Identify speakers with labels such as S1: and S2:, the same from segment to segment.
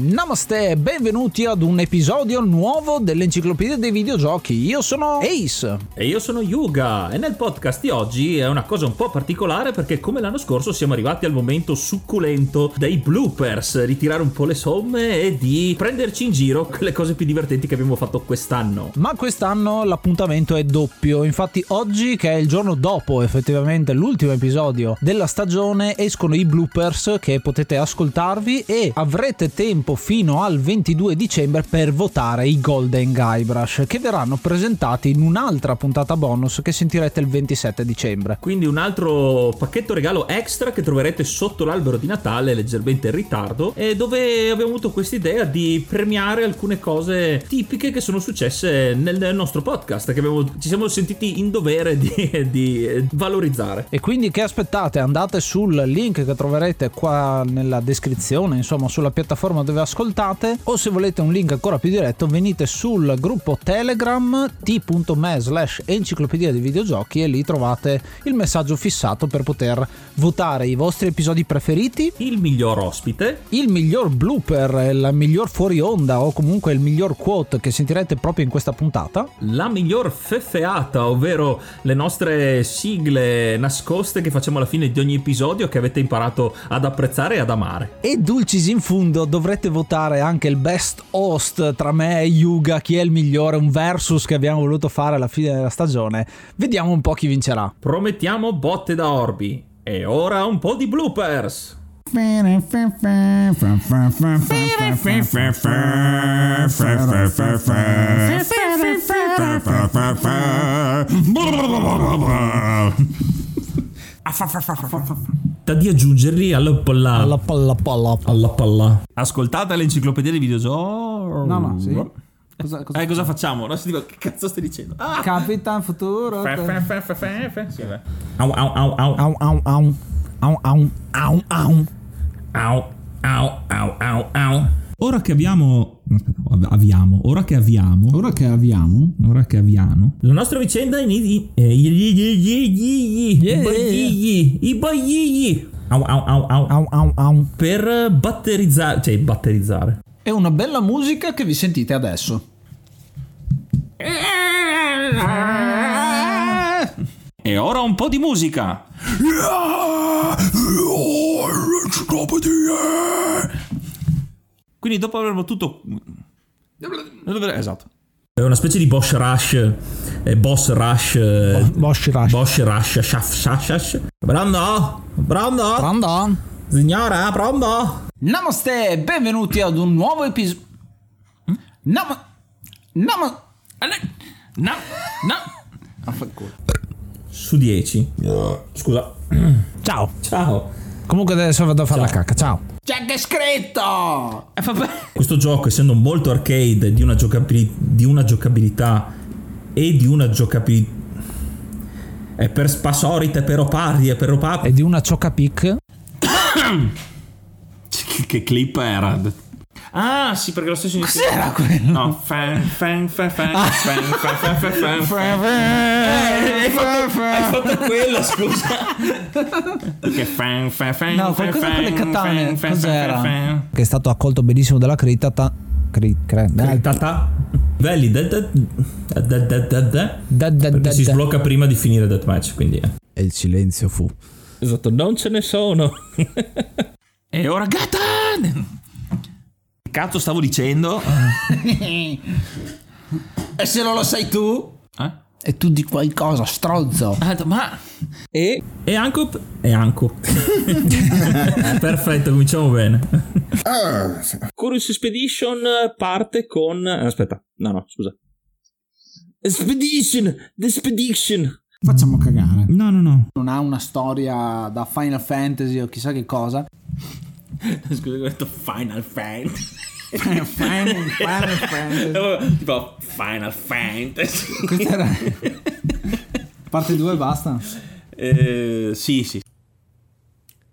S1: Namaste e benvenuti ad un episodio nuovo dell'Enciclopedia dei Videogiochi. Io sono Ace.
S2: E io sono Yuga e nel podcast di oggi è una cosa un po' particolare perché come l'anno scorso siamo arrivati al momento succulento dei bloopers, di tirare un po' le somme e di prenderci in giro con le cose più divertenti che abbiamo fatto quest'anno.
S1: Ma quest'anno l'appuntamento è doppio, infatti oggi che è il giorno dopo effettivamente l'ultimo episodio della stagione escono i bloopers che potete ascoltarvi e avrete tempo fino al 22 dicembre per votare i Golden Guybrush che verranno presentati in un'altra puntata bonus che sentirete il 27 dicembre.
S2: Quindi un altro pacchetto regalo extra che troverete sotto l'albero di Natale leggermente in ritardo e dove abbiamo avuto questa idea di premiare alcune cose tipiche che sono successe nel nostro podcast che abbiamo, ci siamo sentiti in dovere di, di valorizzare.
S1: E quindi che aspettate? Andate sul link che troverete qua nella descrizione, insomma sulla piattaforma dove ascoltate o se volete un link ancora più diretto venite sul gruppo telegram t.me slash enciclopedia dei videogiochi e lì trovate il messaggio fissato per poter votare i vostri episodi preferiti.
S2: Il miglior ospite.
S1: Il miglior blooper, il miglior fuori onda o comunque il miglior quote che sentirete proprio in questa puntata.
S2: La miglior feffeata, ovvero le nostre sigle nascoste che facciamo alla fine di ogni episodio che avete imparato ad apprezzare e ad amare.
S1: e dulcis in fundo dovrete votare anche il best host tra me e Yuga chi è il migliore un versus che abbiamo voluto fare alla fine della stagione vediamo un po' chi vincerà
S2: Promettiamo botte da orbi. E ora un po' di bloopers. Da di aggiungerli alla palla.
S1: alla palla palla
S2: alla palla. Ascoltate l'enciclopedia dei videogiochi.
S3: No, no, sì. Cosa, cosa
S2: Eh, cosa facciamo? No, dico, che cazzo stai dicendo? Ah!
S3: Capitan Futuro.
S2: Fe, fe, fe, fe, fe. Sì, beh. Au, au, au, au.
S1: au au au au au au au
S2: Au, au, au, au, au. Ora che abbiamo. Avviamo. Ora che avviamo.
S3: Ora che avviamo,
S2: Ora che avviamo. La nostra vicenda inizia. I bagigli. I bagigli. Au, au, au. au
S1: au au
S2: Per batterizzare. Cioè, batterizzare.
S3: è una bella musica che vi sentite adesso.
S2: E ora un po' di musica. Quindi dopo averlo tutto... Esatto. È una specie di boss rush. eh, boss rush. eh,
S1: Bosch Rush
S2: Boss rush. Shash, shash, shash. Pronto? Pronto?
S1: Pronto?
S2: Signora, pronto?
S3: Namaste benvenuti ad un nuovo episodio. Nam. Nam.
S2: No, no.
S3: Affanculo.
S2: Su 10. Scusa.
S1: ciao
S2: Ciao.
S1: comunque adesso vado a fare la cacca ciao
S3: C'è che scritto!
S2: Eh, vabbè. Questo gioco, essendo molto arcade, di una, giocabili- di una giocabilità e di una giocabilità. È per spasorite, per opardi, e per opap.
S1: è di una ciocca pic
S2: Che, che clip era? Ah, sì, perché lo stesso inizio.
S3: Cos'era quello?
S2: No, fan, fan, fan, fan, fan, fan, fan, fan, fan, fan. Hai, fatto, hai quello, scusa. Che.
S3: No, qualcosa fan, con le katane. Cos'era?
S1: Che è stato accolto benissimo dalla critica. Ta... Cri, cre,
S2: critica.
S1: Valid.
S2: Si sblocca prima di finire Deathmatch, quindi.
S1: E il silenzio fu.
S2: Esatto, non ce ne sono.
S3: e ora Gatan!
S2: Cazzo stavo dicendo?
S3: E se non lo sai tu?
S2: Eh?
S3: E tu di qualcosa, stronzo.
S2: Ah, ma e e anche e anche perfetto cominciamo bene Curious Expedition parte con aspetta no no scusa Expedition the Expedition
S3: Facciamo cagare.
S2: no no no
S3: Non ha una storia da Final Fantasy o chissà che cosa.
S2: Scusa ho detto Final Fantasy
S3: Final, Final Fantasy.
S2: tipo Final Fantasy
S3: Questa era... Parte 2 basta.
S2: eh, sì sì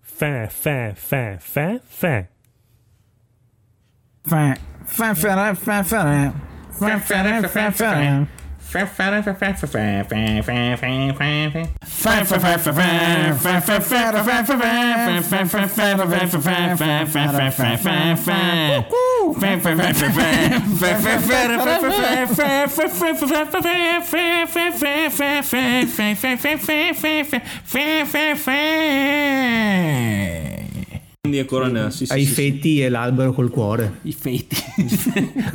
S4: Fa, fa, fa, fa, fa.
S3: Fa, fa, fa, fa, fa, fa, fa, fa, fa.
S2: Quindi ancora nella sì, sì,
S5: Ai
S2: sì, feti
S5: sì. e l'albero col cuore.
S3: I feti.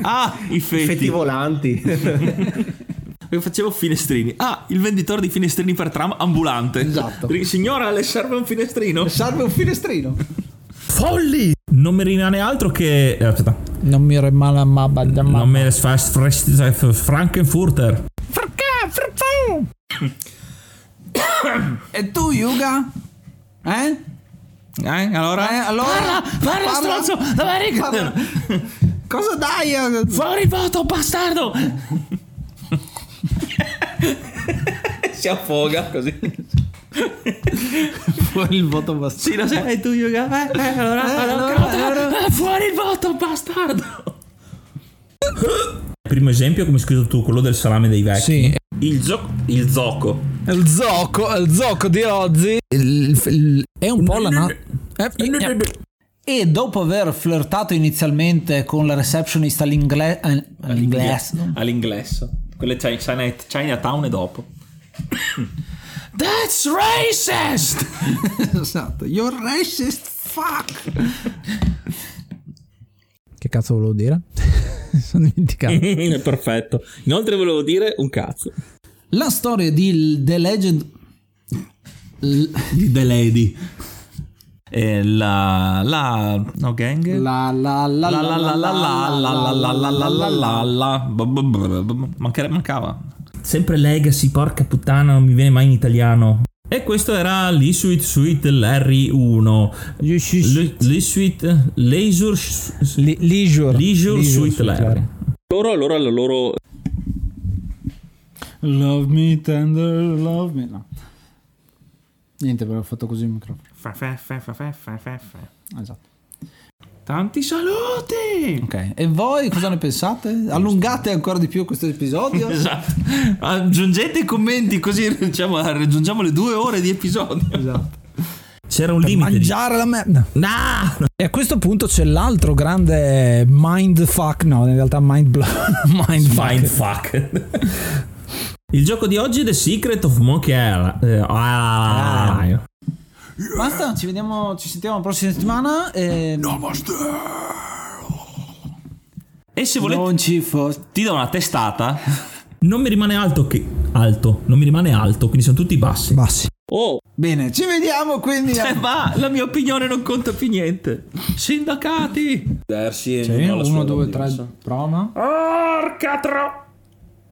S2: ah, i feti.
S5: I feti volanti.
S2: Perché facevo finestrini ah il venditore di finestrini per tram ambulante
S3: Esatto.
S2: Perché, signora le serve un finestrino
S3: Serve un finestrino.
S2: folli non mi rimane altro che eh, aspetta
S1: Non mi rimane ma
S2: non mi fast Frankenfurter
S3: E tu, Yuga? Eh?
S2: eh allora
S3: Eh, allora?
S2: parla stronzo
S3: Parla. Cosa dai?
S2: fuori voto bastardo si affoga così.
S3: Fuori il voto basta.
S2: sì lo sai tu Yuga eh, eh, allora, allora, eh, fuori il voto bastardo. Primo esempio come hai scritto tu quello del salame dei vecchi.
S1: Sì.
S2: il zocco il zocco
S1: Il zocco, il zocco di oggi. il- il- è un po' la na- eh,
S3: E dopo aver flirtato inizialmente con la receptionist all'ingle- eh, all'inglese,
S2: all'inglesso quelle China- China- Chinatown e dopo That's racist!
S3: esatto, you're racist, fuck.
S1: Che cazzo volevo dire? Sono dimenticato.
S2: Perfetto. Inoltre volevo dire un cazzo.
S3: La storia di The Legend l-
S2: Di The Lady. E la... La... No gang?
S3: la la la
S2: La la la la la la la la la la la la la Mancare- Mancava Sempre Legacy, porca puttana, non mi viene mai in italiano E questo era l'E-Suite Suite Larry 1 L'E-Suite Leisure
S1: Leisure.
S2: Leisure Suite Larry
S1: Larry.
S2: Loro allora la loro
S3: Love me tender, love me. No. Niente, però ho fatto così il microfono. Esatto.
S2: Tanti saluti
S3: Ok, e voi cosa ne pensate? Allungate ancora di più questo episodio?
S2: Esatto Aggiungete i commenti così diciamo, raggiungiamo le due ore di episodio
S3: esatto.
S2: C'era un limite di...
S1: Mangiare la merda.
S2: No!
S1: E a questo punto c'è l'altro grande mindfuck. No, in realtà mind blow. mindfuck.
S2: Mindfuck. Il gioco di oggi è The Secret of Monkey Island. Eh, ah.
S3: Basta, ci vediamo, ci sentiamo la prossima settimana. E
S2: E se volete
S3: non ci fosse.
S2: ti do una testata. Non mi rimane alto che alto, non mi rimane alto, quindi sono tutti bassi.
S1: Bassi.
S2: Oh,
S3: Bene, ci vediamo quindi.
S2: eh, ma la mia opinione non conta più niente. Sindacati. Versi
S3: Sì, uno, due, tre, prova.
S2: Porca tro...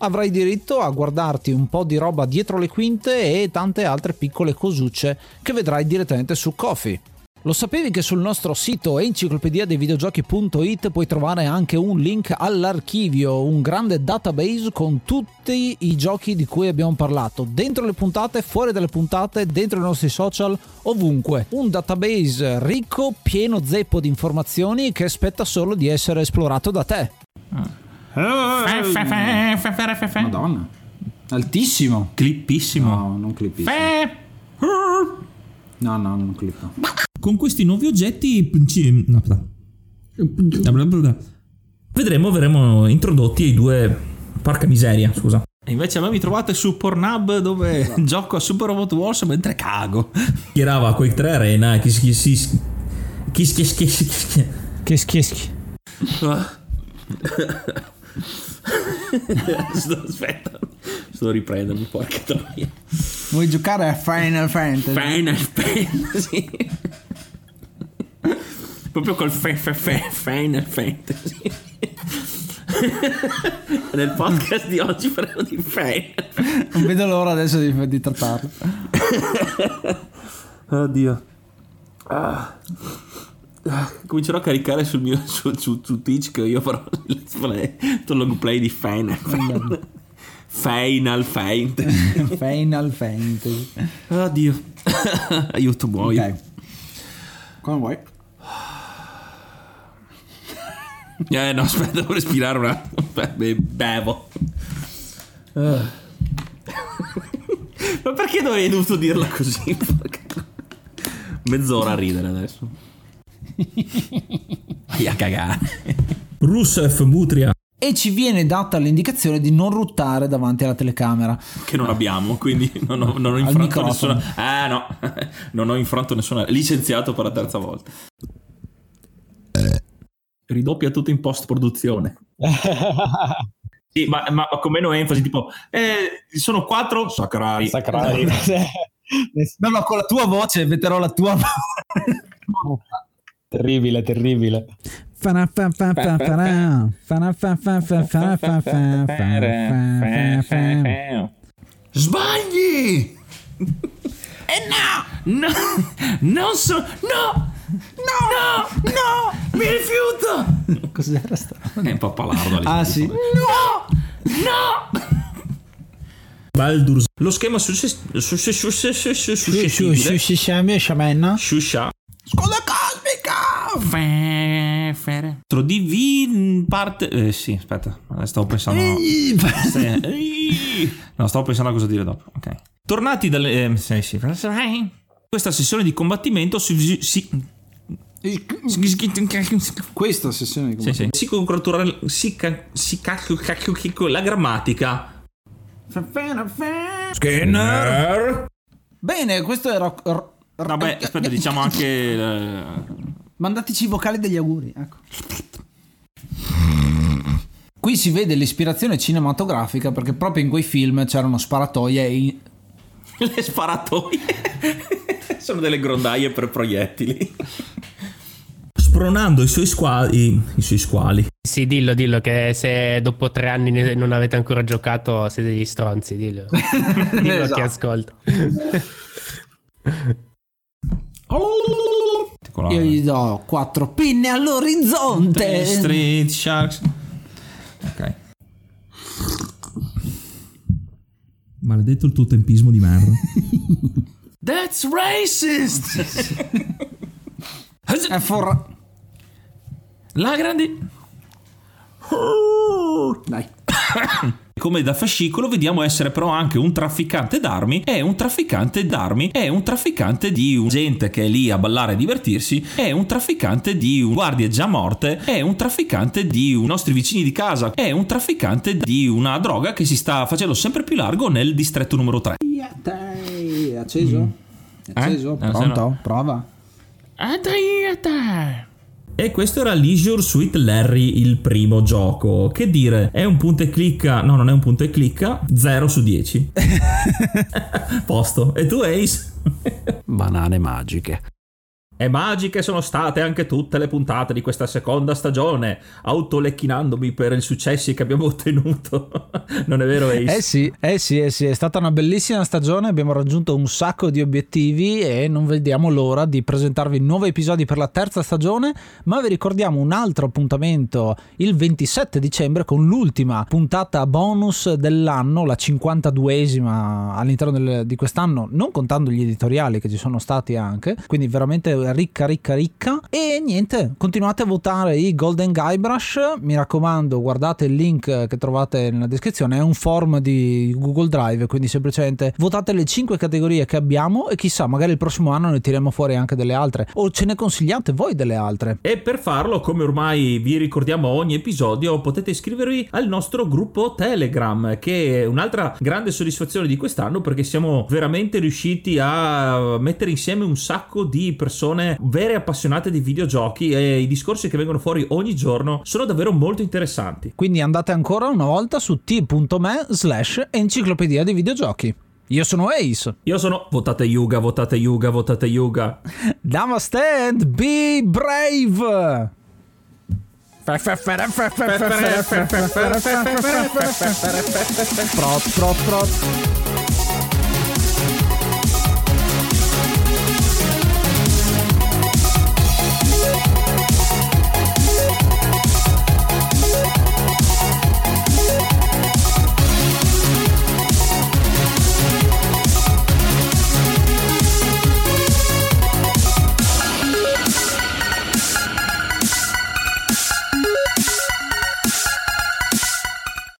S1: Avrai diritto a guardarti un po' di roba dietro le quinte e tante altre piccole cosucce che vedrai direttamente su Kofi. Lo sapevi che sul nostro sito enciclopedia dei videogiochi.it puoi trovare anche un link all'archivio, un grande database con tutti i giochi di cui abbiamo parlato, dentro le puntate, fuori dalle puntate, dentro i nostri social, ovunque. Un database ricco, pieno zeppo di informazioni che aspetta solo di essere esplorato da te.
S3: Madonna. Altissimo.
S2: Clippissimo.
S3: No, non clippissimo. No, no, non clippa.
S2: Con questi nuovi oggetti no, aspetta. vedremo, verremo introdotti ai due... Porca miseria, scusa. E invece a me mi trovate su Pornhub dove gioco a Super Robot Wars mentre cago. Tirava quei tre arena e chi si... Chi si... Chi si... Chi si... Chi si... Aspetta, sto riprendendo, porca troia.
S3: Vuoi giocare a Final Fantasy?
S2: Final Fantasy. Proprio col fe, fe, fe, Final Fantasy. Nel podcast di oggi parliamo di Final.
S3: Non vedo l'ora adesso di, di trattarlo.
S2: Oddio. Ah. Comincerò a caricare sul mio su, su, su Twitch che io farò il long play di Final. Final Fantasy.
S3: Final Fantasy.
S2: Oddio. Aiuto, muoio.
S3: Ok. Come vuoi?
S2: Eh no, aspetta, devo respirare un attimo. Bevo. Ah. Ma perché dovrei dovuto dirla così? Mezz'ora a ridere adesso. Vai a cagare. Rusev Mutria.
S3: E ci viene data l'indicazione di non ruttare davanti alla telecamera.
S2: Che non abbiamo, quindi non ho, non ho infranto
S3: microfono.
S2: nessuna. Eh no, non ho infranto nessuna. Licenziato per la terza volta. Ridoppia tutto in post produzione. Sì, ma, ma con meno enfasi, tipo, eh, sono quattro sacrari.
S1: Sacrari.
S3: No, no, con la tua voce metterò la tua voce.
S1: Terribile, terribile.
S2: Sbagli! E no! No! Non so! No! No! No! No! Mi rifiuto!
S3: Cos'era sta roba?
S2: È un po' palardo
S3: Ah sì?
S2: No! No! Baldur's Lo schema su se. Su se, su se, su se, su se, ami successivo Shusha Shusha Fere Di V parte eh, Sì aspetta Adesso Stavo pensando. No stavo pensando a cosa dire dopo Ok Tornati dalle eh, sì, sì. Questa sessione di combattimento si, si,
S3: Questa sessione di
S2: sì, sì. si concluderà si, ca- si cacchio, cacchio, cacchio, la grammatica Skinner
S3: Bene, questo era.
S2: Vabbè, aspetta, diciamo anche. eh,
S3: Mandateci i vocali degli auguri. Ecco. Qui si vede l'ispirazione cinematografica perché proprio in quei film c'erano sparatoie e
S2: le sparatoie. Sono delle grondaie per proiettili. Spronando i suoi squali. I suoi squali.
S4: Sì, dillo, dillo che se dopo tre anni non avete ancora giocato siete degli stronzi, dillo. dillo a
S3: Esatto.
S4: chi ascolta.
S3: Io gli do quattro pinne all'orizzonte.
S2: Street Sharks. Ok. Maledetto il tuo tempismo di merda. That's racist!
S3: È for...
S2: La grande.
S3: Dai.
S2: Come da fascicolo vediamo essere però anche un trafficante d'armi e un trafficante d'armi e un trafficante di gente che è lì a ballare e divertirsi e un trafficante di guardie già morte e un trafficante di i nostri vicini di casa e un trafficante di una droga che si sta facendo sempre più largo nel distretto numero 3.
S3: Dai, acceso?
S2: Acceso? Eh, se
S3: Pronto?
S2: no.
S3: Prova.
S4: Adriata!
S2: E questo era Leisure Suite Larry, il primo gioco. Che dire, è un punto e clicca. No, non è un punto e clicca. 0 su 10. Posto. E tu, Ace?
S6: Banane magiche.
S2: E magiche sono state anche tutte le puntate di questa seconda stagione, autolecchinandomi per i successi che abbiamo ottenuto. non è vero, Ace?
S1: Eh sì, eh sì, eh sì, è stata una bellissima stagione, abbiamo raggiunto un sacco di obiettivi e non vediamo l'ora di presentarvi nuovi episodi per la terza stagione, ma vi ricordiamo un altro appuntamento il 27 dicembre con l'ultima puntata bonus dell'anno, la 52esima all'interno del- di quest'anno, non contando gli editoriali che ci sono stati anche, quindi veramente ricca, ricca, ricca. E niente, continuate a votare i Golden Guybrush. Mi raccomando, guardate il link che trovate nella descrizione. È un form di Google Drive, quindi semplicemente votate le 5 categorie che abbiamo e chissà, magari il prossimo anno ne tiriamo fuori anche delle altre. O ce ne consigliate voi delle altre.
S2: E per farlo, come ormai vi ricordiamo a ogni episodio, potete iscrivervi al nostro gruppo Telegram, che è un'altra grande soddisfazione di quest'anno perché siamo veramente riusciti a mettere insieme un sacco di persone vere appassionate di videogiochi e i discorsi che vengono fuori ogni giorno sono davvero molto interessanti.
S1: Quindi andate ancora una volta su t.me slash enciclopedia di videogiochi. Io sono Ace.
S2: Io sono votate Yuga, votate Yuga, votate Yuga.
S1: Namaste and be brave! Prot, prot, prot.